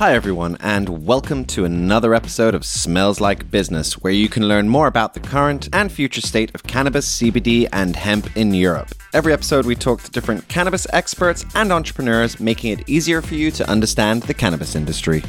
Hi, everyone, and welcome to another episode of Smells Like Business, where you can learn more about the current and future state of cannabis, CBD, and hemp in Europe. Every episode, we talk to different cannabis experts and entrepreneurs, making it easier for you to understand the cannabis industry.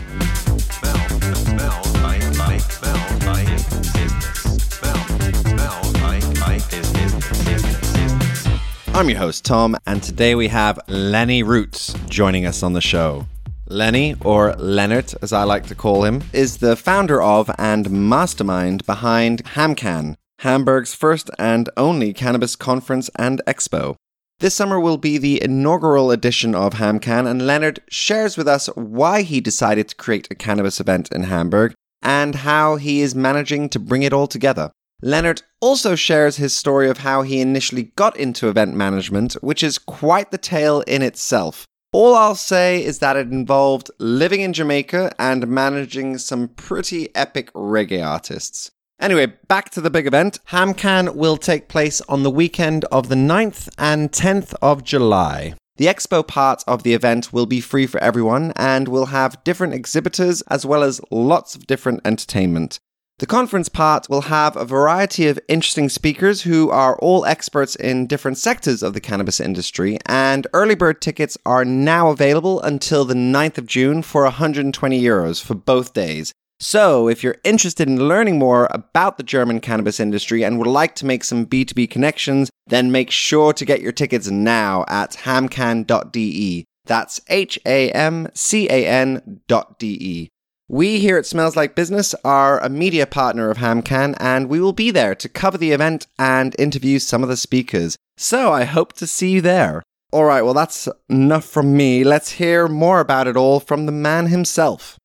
I'm your host, Tom, and today we have Lenny Roots joining us on the show. Lenny, or Leonard as I like to call him, is the founder of and mastermind behind HamCan, Hamburg's first and only cannabis conference and expo. This summer will be the inaugural edition of HamCan, and Leonard shares with us why he decided to create a cannabis event in Hamburg and how he is managing to bring it all together. Leonard also shares his story of how he initially got into event management, which is quite the tale in itself. All I'll say is that it involved living in Jamaica and managing some pretty epic reggae artists. Anyway, back to the big event. HamCan will take place on the weekend of the 9th and 10th of July. The expo part of the event will be free for everyone and will have different exhibitors as well as lots of different entertainment. The conference part will have a variety of interesting speakers who are all experts in different sectors of the cannabis industry, and early bird tickets are now available until the 9th of June for 120 euros for both days. So, if you're interested in learning more about the German cannabis industry and would like to make some B2B connections, then make sure to get your tickets now at hamcan.de. That's H A M C A N dot D E. We here at Smells Like Business are a media partner of HamCan, and we will be there to cover the event and interview some of the speakers. So I hope to see you there. All right, well, that's enough from me. Let's hear more about it all from the man himself.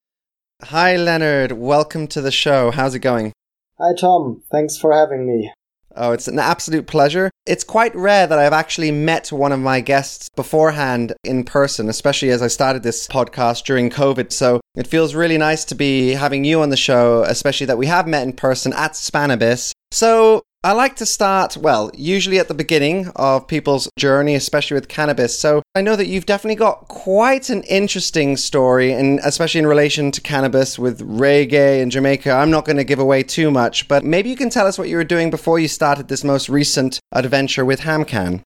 Hi, Leonard. Welcome to the show. How's it going? Hi, Tom. Thanks for having me. Oh, it's an absolute pleasure. It's quite rare that I've actually met one of my guests beforehand in person, especially as I started this podcast during COVID. So it feels really nice to be having you on the show, especially that we have met in person at Spannabis. So I like to start, well, usually at the beginning of people's journey, especially with cannabis. So I know that you've definitely got quite an interesting story, and especially in relation to cannabis with reggae in Jamaica. I'm not going to give away too much, but maybe you can tell us what you were doing before you started this most recent adventure with HamCan.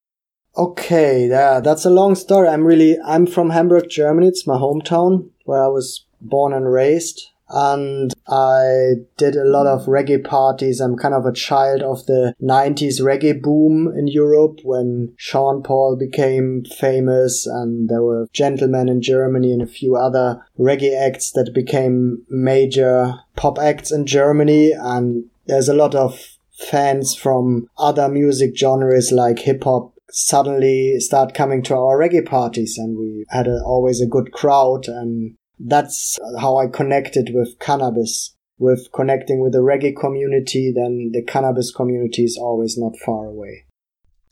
Okay, yeah, that's a long story. I'm really, I'm from Hamburg, Germany. It's my hometown where I was born and raised and I did a lot of reggae parties. I'm kind of a child of the 90s reggae boom in Europe when Sean Paul became famous and there were Gentleman in Germany and a few other reggae acts that became major pop acts in Germany and there's a lot of fans from other music genres like hip hop suddenly start coming to our reggae parties and we had a, always a good crowd and that's how I connected with cannabis. With connecting with the reggae community, then the cannabis community is always not far away.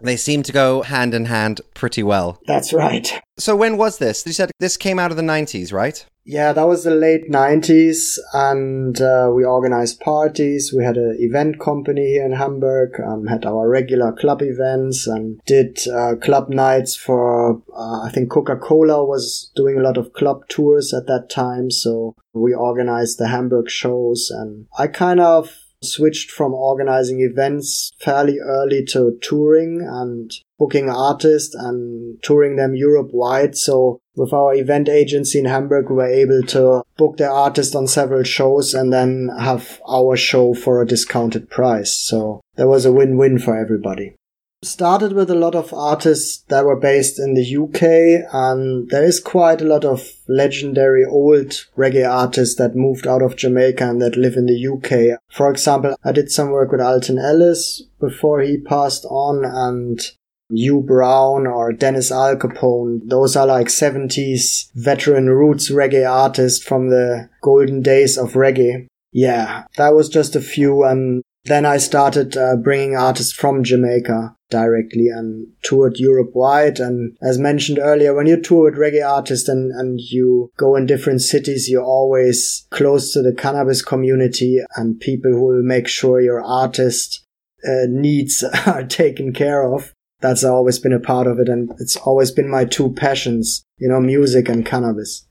They seem to go hand in hand pretty well. That's right. So when was this? You said this came out of the 90s, right? Yeah, that was the late 90s and uh, we organized parties. We had an event company here in Hamburg, um, had our regular club events and did uh, club nights for, uh, I think Coca-Cola was doing a lot of club tours at that time. So we organized the Hamburg shows and I kind of switched from organizing events fairly early to touring and booking artists and touring them Europe wide. So with our event agency in Hamburg, we were able to book the artist on several shows and then have our show for a discounted price. So that was a win-win for everybody started with a lot of artists that were based in the UK and there is quite a lot of legendary old reggae artists that moved out of Jamaica and that live in the UK. For example, I did some work with Alton Ellis before he passed on and Hugh Brown or Dennis Alcapone. Those are like 70s veteran roots reggae artists from the golden days of reggae. Yeah, that was just a few and then I started uh, bringing artists from Jamaica directly and toured Europe wide. And as mentioned earlier, when you tour with reggae artists and, and you go in different cities, you're always close to the cannabis community and people who will make sure your artist uh, needs are taken care of. That's always been a part of it. And it's always been my two passions, you know, music and cannabis.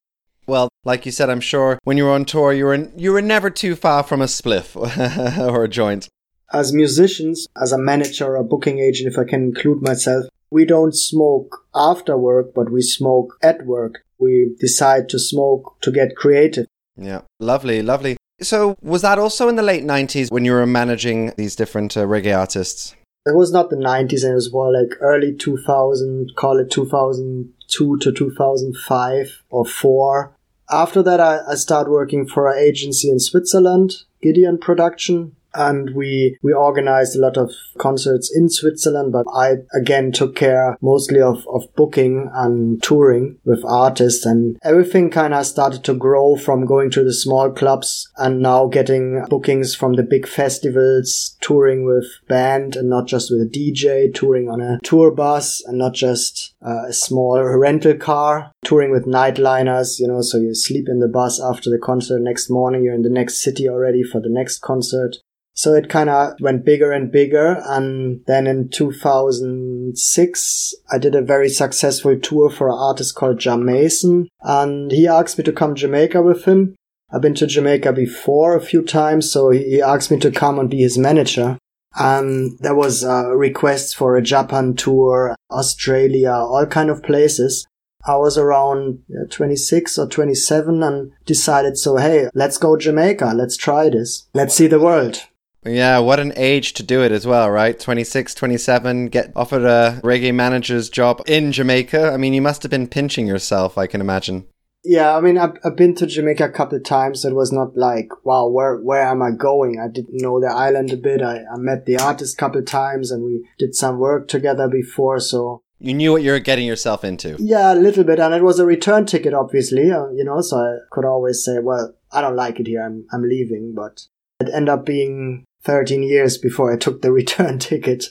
Like you said, I'm sure when you were on tour, you were you were never too far from a spliff or a joint. As musicians, as a manager or a booking agent, if I can include myself, we don't smoke after work, but we smoke at work. We decide to smoke to get creative. Yeah, lovely, lovely. So, was that also in the late 90s when you were managing these different uh, reggae artists? It was not the 90s, and it was more like early 2000, call it 2002 to 2005 or 4. After that, I, I started working for an agency in Switzerland, Gideon Production, and we we organized a lot of concerts in Switzerland but I again took care mostly of, of booking and touring with artists. And everything kind of started to grow from going to the small clubs and now getting bookings from the big festivals touring with band and not just with a DJ touring on a tour bus and not just uh, a small rental car touring with nightliners you know so you sleep in the bus after the concert next morning you're in the next city already for the next concert so it kind of went bigger and bigger. And then in 2006, I did a very successful tour for an artist called Jah Mason. And he asked me to come to Jamaica with him. I've been to Jamaica before a few times. So he asked me to come and be his manager. And there was uh, requests for a Japan tour, Australia, all kind of places. I was around 26 or 27 and decided, so hey, let's go Jamaica. Let's try this. Let's see the world. Yeah, what an age to do it as well, right? 26, 27, get offered a reggae manager's job in Jamaica. I mean, you must have been pinching yourself, I can imagine. Yeah, I mean, I've, I've been to Jamaica a couple of times. It was not like, wow, where where am I going? I didn't know the island a bit. I, I met the artist a couple of times and we did some work together before, so you knew what you were getting yourself into. Yeah, a little bit, and it was a return ticket, obviously. Uh, you know, so I could always say, "Well, I don't like it here. I'm I'm leaving." But it ended up being 13 years before I took the return ticket.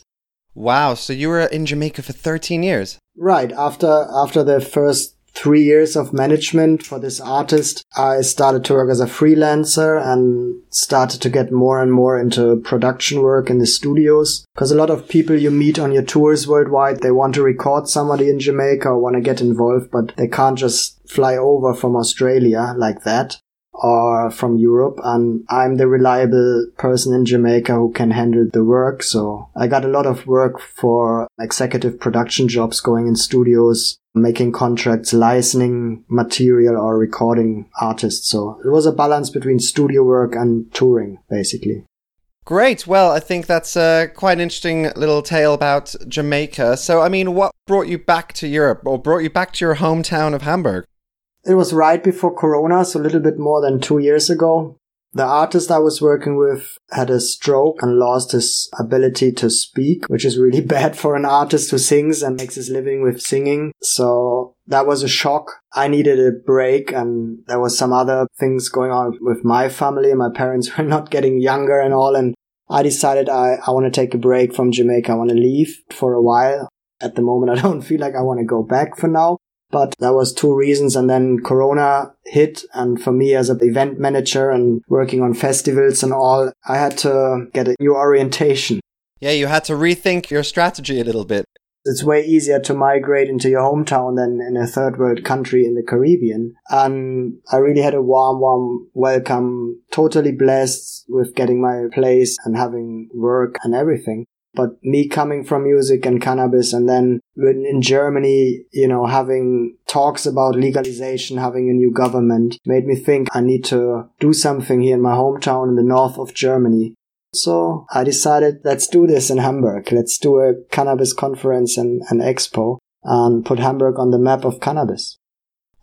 Wow, so you were in Jamaica for 13 years? Right, after after the first 3 years of management for this artist, I started to work as a freelancer and started to get more and more into production work in the studios because a lot of people you meet on your tours worldwide, they want to record somebody in Jamaica or want to get involved, but they can't just fly over from Australia like that are from Europe and I'm the reliable person in Jamaica who can handle the work. So I got a lot of work for executive production jobs going in studios, making contracts, licensing material or recording artists. So it was a balance between studio work and touring basically. Great. Well, I think that's a quite an interesting little tale about Jamaica. So, I mean, what brought you back to Europe or brought you back to your hometown of Hamburg? It was right before Corona, so a little bit more than two years ago. The artist I was working with had a stroke and lost his ability to speak, which is really bad for an artist who sings and makes his living with singing. So that was a shock. I needed a break and there was some other things going on with my family. My parents were not getting younger and all. And I decided I, I want to take a break from Jamaica. I want to leave for a while. At the moment, I don't feel like I want to go back for now. But that was two reasons. And then Corona hit. And for me as an event manager and working on festivals and all, I had to get a new orientation. Yeah, you had to rethink your strategy a little bit. It's way easier to migrate into your hometown than in a third world country in the Caribbean. And I really had a warm, warm welcome, totally blessed with getting my place and having work and everything. But me coming from music and cannabis and then in Germany, you know, having talks about legalization, having a new government made me think I need to do something here in my hometown in the north of Germany. So I decided, let's do this in Hamburg. Let's do a cannabis conference and an expo and put Hamburg on the map of cannabis.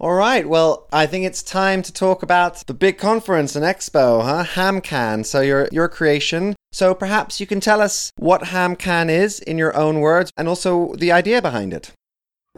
All right. Well, I think it's time to talk about the big conference and expo, huh? HamCan. So your your creation. So perhaps you can tell us what HamCan is in your own words and also the idea behind it.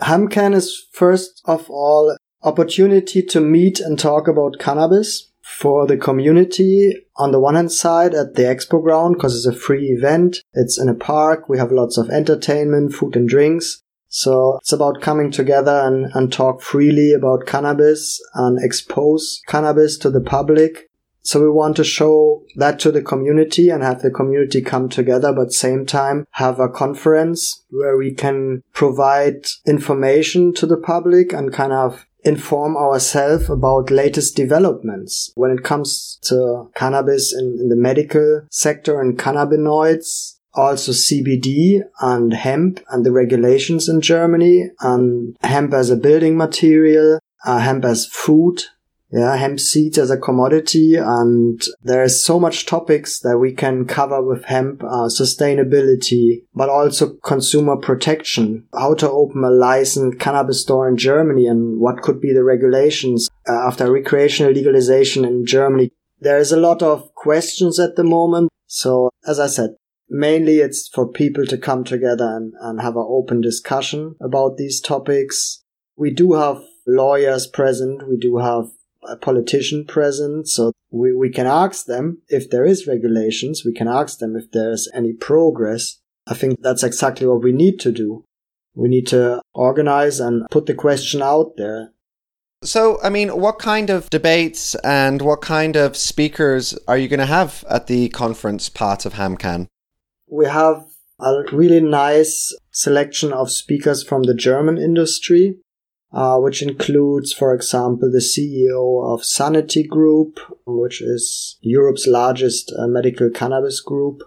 HamCan is first of all opportunity to meet and talk about cannabis for the community on the one hand side at the expo ground because it's a free event. It's in a park. We have lots of entertainment, food and drinks. So it's about coming together and, and talk freely about cannabis and expose cannabis to the public. So we want to show that to the community and have the community come together, but same time have a conference where we can provide information to the public and kind of inform ourselves about latest developments when it comes to cannabis in, in the medical sector and cannabinoids also CBD and hemp and the regulations in Germany and hemp as a building material, uh, hemp as food, yeah, hemp seeds as a commodity. And there's so much topics that we can cover with hemp, uh, sustainability, but also consumer protection, how to open a licensed cannabis store in Germany and what could be the regulations uh, after recreational legalization in Germany. There is a lot of questions at the moment. So as I said, mainly it's for people to come together and, and have an open discussion about these topics. We do have lawyers present. We do have a politician present. So we, we can ask them if there is regulations. We can ask them if there's any progress. I think that's exactly what we need to do. We need to organize and put the question out there. So, I mean, what kind of debates and what kind of speakers are you going to have at the conference part of HamCan? We have a really nice selection of speakers from the German industry uh, which includes, for example, the CEO of Sanity Group, which is Europe's largest uh, medical cannabis group.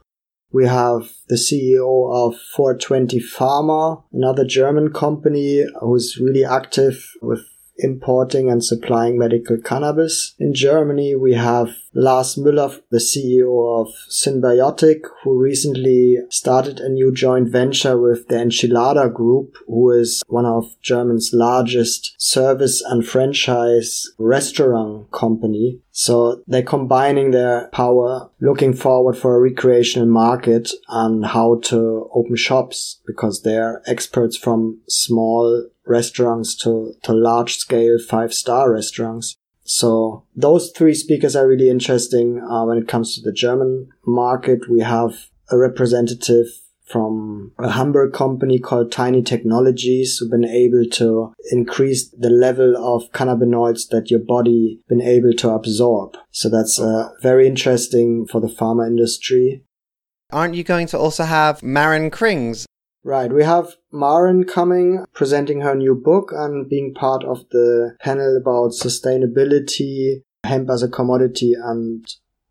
We have the CEO of 420 Pharma, another German company who's really active with importing and supplying medical cannabis. In Germany, we have Lars Müller, the CEO of Synbiotic, who recently started a new joint venture with the Enchilada Group, who is one of Germany's largest service and franchise restaurant company. So they're combining their power, looking forward for a recreational market and how to open shops because they're experts from small restaurants to, to large scale five star restaurants. So those three speakers are really interesting. Uh, when it comes to the German market, we have a representative from a Hamburg company called Tiny Technologies who've been able to increase the level of cannabinoids that your body been able to absorb. So that's uh, very interesting for the pharma industry. Aren't you going to also have Maren Krings? Right. We have Maren coming, presenting her new book and being part of the panel about sustainability, hemp as a commodity and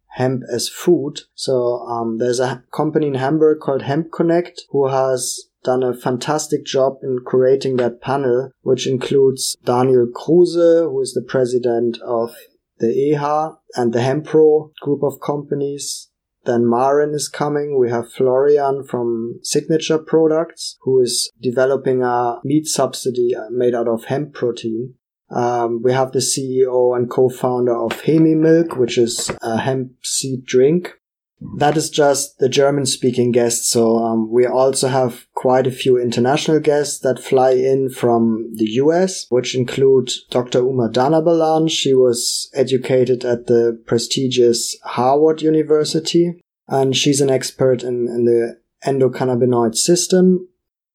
hemp as food. So um, there's a company in Hamburg called Hemp Connect who has done a fantastic job in creating that panel, which includes Daniel Kruse, who is the president of the EHA and the Hempro group of companies. Then Maren is coming. We have Florian from Signature Products, who is developing a meat subsidy made out of hemp protein. Um, we have the CEO and co-founder of Hemi Milk, which is a hemp seed drink. That is just the German speaking guests. So um, we also have quite a few international guests that fly in from the US, which include Dr. Uma Dhanabalan. She was educated at the prestigious Harvard University, and she's an expert in, in the endocannabinoid system.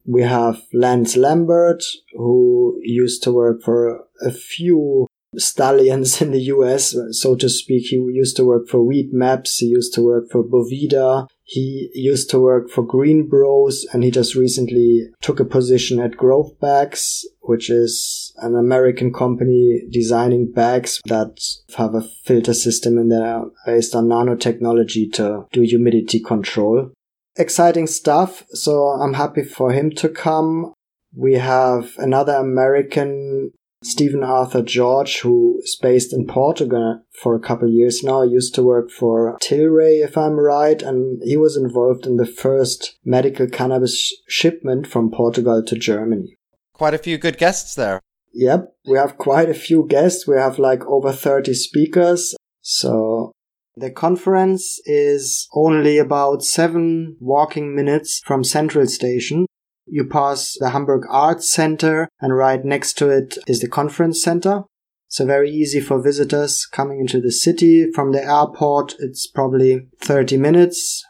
We have Lance Lambert, who used to work for a few stallions in the US, so to speak. He used to work for Weedmaps. He used to work for Boveda. He used to work for Green Bros and he just recently took a position at Grove Bags, which is an American company designing bags that have a filter system in there based on nanotechnology to do humidity control. Exciting stuff. So I'm happy for him to come. We have another American Stephen Arthur George, who is based in Portugal for a couple years now, used to work for Tilray, if I'm right, and he was involved in the first medical cannabis shipment from Portugal to Germany. Quite a few good guests there. Yep, we have quite a few guests. We have like over 30 speakers. So the conference is only about seven walking minutes from Central Station. You pass the Hamburg Arts Center and right next to it is the conference center. So very easy for visitors coming into the city. From the airport, it's probably 30 minutes.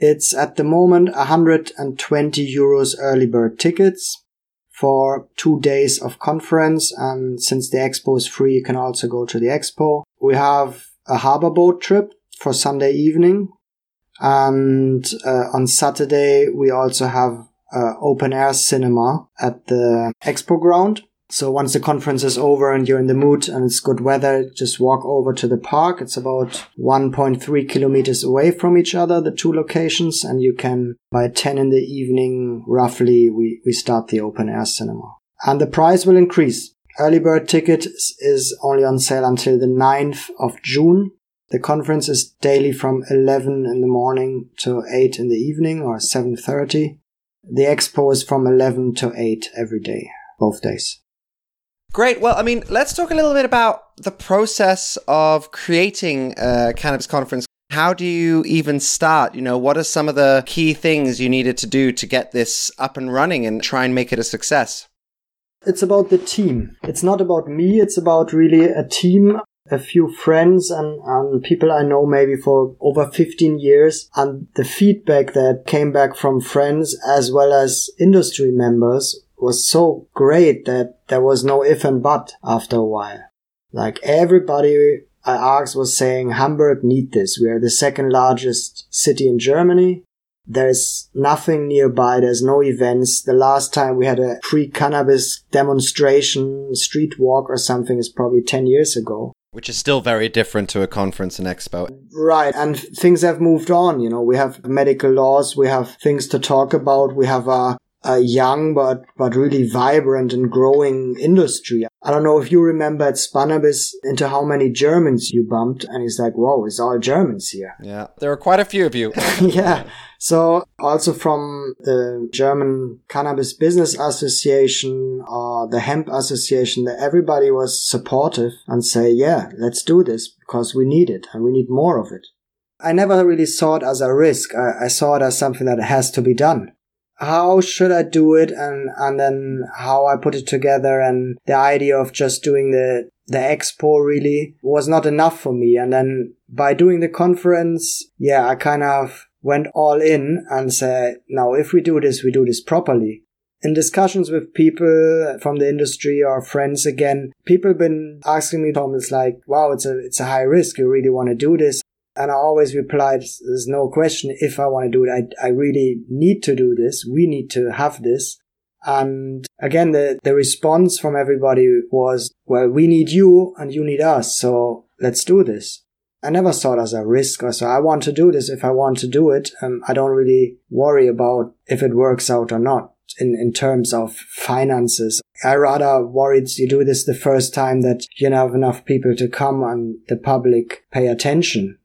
It's at the moment 120 euros early bird tickets for two days of conference. And since the expo is free, you can also go to the expo. We have a harbor boat trip for Sunday evening. And uh, on Saturday, we also have uh, open air cinema at the expo ground. So once the conference is over and you're in the mood and it's good weather, just walk over to the park. It's about 1.3 kilometers away from each other, the two locations, and you can, by 10 in the evening, roughly, we, we start the open air cinema. And the price will increase. Early bird ticket is only on sale until the 9th of June. The conference is daily from 11 in the morning to 8 in the evening or 7.30. The expo is from 11 to 8 every day, both days. Great. Well, I mean, let's talk a little bit about the process of creating a cannabis conference. How do you even start? You know, what are some of the key things you needed to do to get this up and running and try and make it a success? It's about the team. It's not about me. It's about really a team, a few friends and, and people I know maybe for over 15 years. And the feedback that came back from friends as well as industry members was so great that there was no if and but after a while. Like everybody I asked was saying Hamburg need this. We are the second largest city in Germany. There's nothing nearby. There's no events. The last time we had a pre-cannabis demonstration, street walk or something is probably 10 years ago. Which is still very different to a conference and expo. Right. And things have moved on. You know, we have medical laws. We have things to talk about. We have a a young but but really vibrant and growing industry. I don't know if you remember at Spannabis into how many Germans you bumped, and he's like, "Whoa, it's all Germans here." Yeah, there are quite a few of you. yeah. So also from the German Cannabis Business Association or the Hemp Association, that everybody was supportive and say, "Yeah, let's do this because we need it and we need more of it." I never really saw it as a risk. I, I saw it as something that has to be done how should I do it and and then how I put it together and the idea of just doing the the expo really was not enough for me and then by doing the conference yeah I kind of went all in and said now if we do this we do this properly in discussions with people from the industry or friends again people been asking me Tom it's like wow it's a it's a high risk you really want to do this and I always replied, there's no question if I want to do it. I, I really need to do this. We need to have this. And again, the, the response from everybody was, well, we need you and you need us. So let's do this. I never saw it as a risk so. I want to do this. If I want to do it, um, I don't really worry about if it works out or not in, in terms of finances. I rather worried you do this the first time that you do have enough people to come and the public pay attention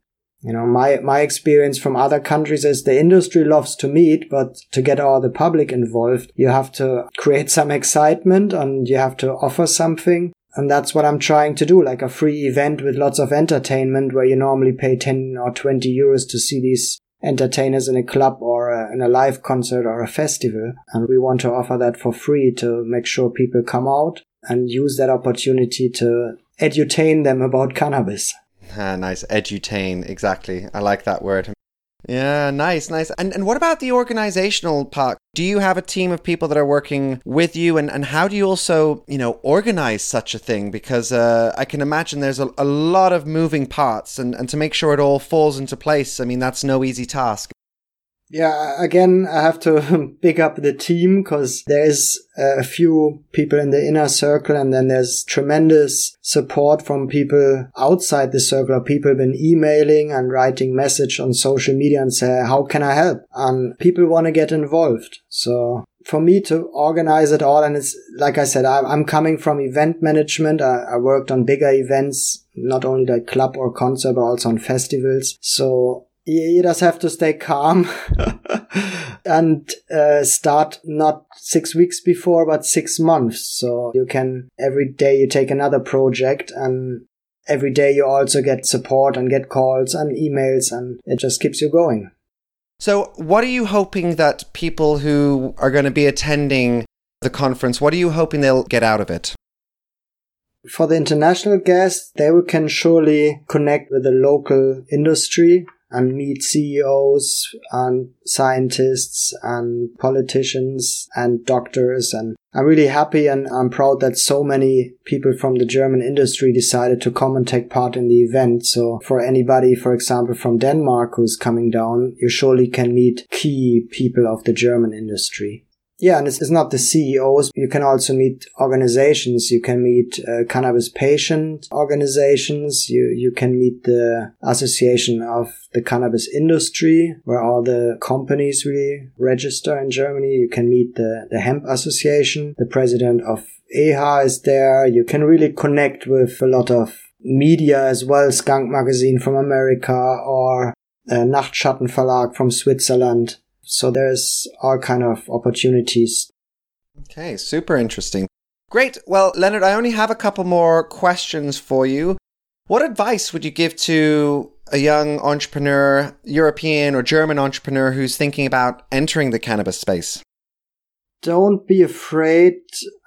you know, my, my experience from other countries is the industry loves to meet, but to get all the public involved, you have to create some excitement and you have to offer something. And that's what I'm trying to do, like a free event with lots of entertainment where you normally pay 10 or 20 euros to see these entertainers in a club or a, in a live concert or a festival. And we want to offer that for free to make sure people come out and use that opportunity to edutain them about cannabis. Ah, nice. Edutain. Exactly. I like that word. Yeah, nice, nice. And and what about the organizational part? Do you have a team of people that are working with you and, and how do you also, you know, organize such a thing? Because uh, I can imagine there's a, a lot of moving parts and, and to make sure it all falls into place, I mean, that's no easy task. Yeah, again, I have to pick up the team because there is a few people in the inner circle and then there's tremendous support from people outside the circle. People have been emailing and writing message on social media and say, how can I help? And people want to get involved. So for me to organize it all, and it's like I said, I'm coming from event management. I, worked on bigger events, not only like club or concert, but also on festivals. So you just have to stay calm and uh, start not six weeks before, but six months. So you can every day you take another project and every day you also get support and get calls and emails and it just keeps you going. So, what are you hoping that people who are going to be attending the conference, what are you hoping they'll get out of it? For the international guests, they can surely connect with the local industry and meet CEOs and scientists and politicians and doctors. And I'm really happy and I'm proud that so many people from the German industry decided to come and take part in the event. So for anybody, for example, from Denmark who's coming down, you surely can meet key people of the German industry. Yeah, and it's, it's, not the CEOs. You can also meet organizations. You can meet uh, cannabis patient organizations. You, you can meet the Association of the Cannabis Industry, where all the companies really register in Germany. You can meet the, the Hemp Association. The president of EHA is there. You can really connect with a lot of media as well, Skunk Magazine from America or uh, Nachtschatten Verlag from Switzerland. So there's all kind of opportunities. Okay, super interesting. Great. Well, Leonard, I only have a couple more questions for you. What advice would you give to a young entrepreneur, European or German entrepreneur who's thinking about entering the cannabis space? Don't be afraid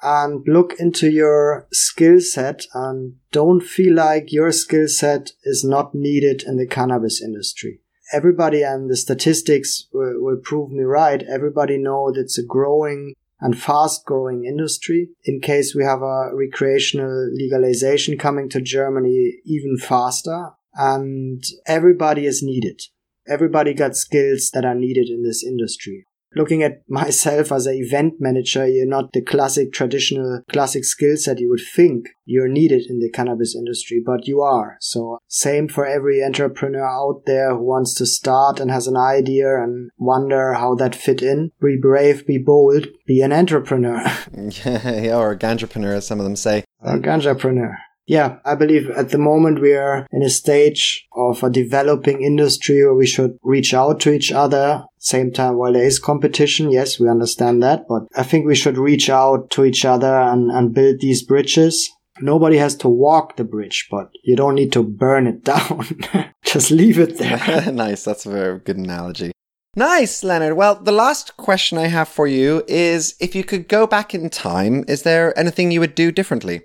and look into your skill set and don't feel like your skill set is not needed in the cannabis industry everybody and the statistics will, will prove me right. Everybody know that it's a growing and fast growing industry. In case we have a recreational legalization coming to Germany even faster and everybody is needed. Everybody got skills that are needed in this industry looking at myself as an event manager, you're not the classic traditional classic skill set you would think you're needed in the cannabis industry, but you are. So same for every entrepreneur out there who wants to start and has an idea and wonder how that fit in. Be brave, be bold, be an entrepreneur. yeah, or a ganjapreneur, as some of them say. A ganjapreneur. Yeah, I believe at the moment we are in a stage of a developing industry where we should reach out to each other. Same time, while there is competition, yes, we understand that, but I think we should reach out to each other and, and build these bridges. Nobody has to walk the bridge, but you don't need to burn it down. Just leave it there. nice. That's a very good analogy. Nice, Leonard. Well, the last question I have for you is if you could go back in time, is there anything you would do differently?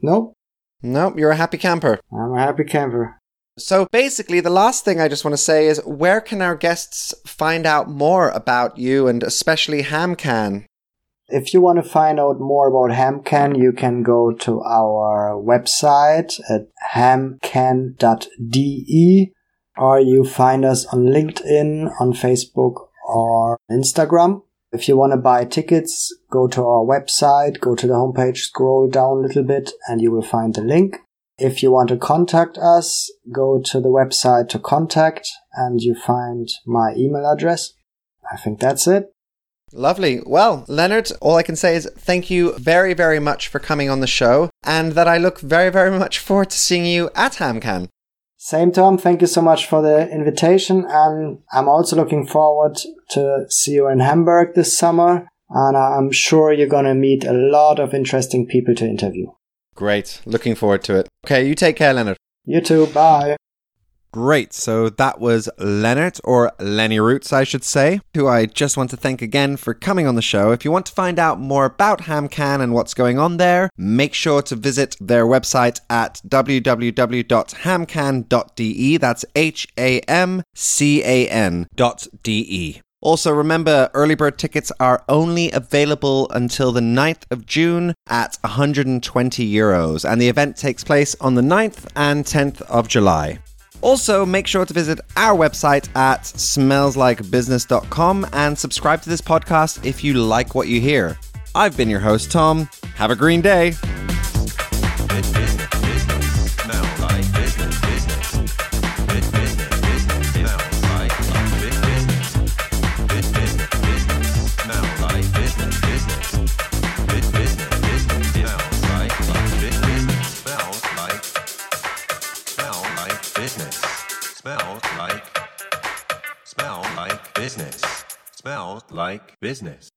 No, Nope, you're a happy camper. I'm a happy camper. So basically, the last thing I just want to say is where can our guests find out more about you and especially HamCan? If you want to find out more about HamCan, you can go to our website at hamcan.de or you find us on LinkedIn, on Facebook, or Instagram. If you want to buy tickets, go to our website, go to the homepage, scroll down a little bit, and you will find the link. If you want to contact us, go to the website to contact, and you find my email address. I think that's it. Lovely. Well, Leonard, all I can say is thank you very, very much for coming on the show, and that I look very, very much forward to seeing you at HamCan. Same Tom, thank you so much for the invitation and I'm also looking forward to see you in Hamburg this summer and I'm sure you're going to meet a lot of interesting people to interview. Great. Looking forward to it. Okay, you take care, Leonard. You too. Bye. Great. So that was Leonard, or Lenny Roots, I should say, who I just want to thank again for coming on the show. If you want to find out more about HamCan and what's going on there, make sure to visit their website at www.hamcan.de. That's H A M C A N dot D-E. Also, remember, early bird tickets are only available until the 9th of June at 120 euros, and the event takes place on the 9th and 10th of July. Also, make sure to visit our website at smellslikebusiness.com and subscribe to this podcast if you like what you hear. I've been your host, Tom. Have a green day. Like business.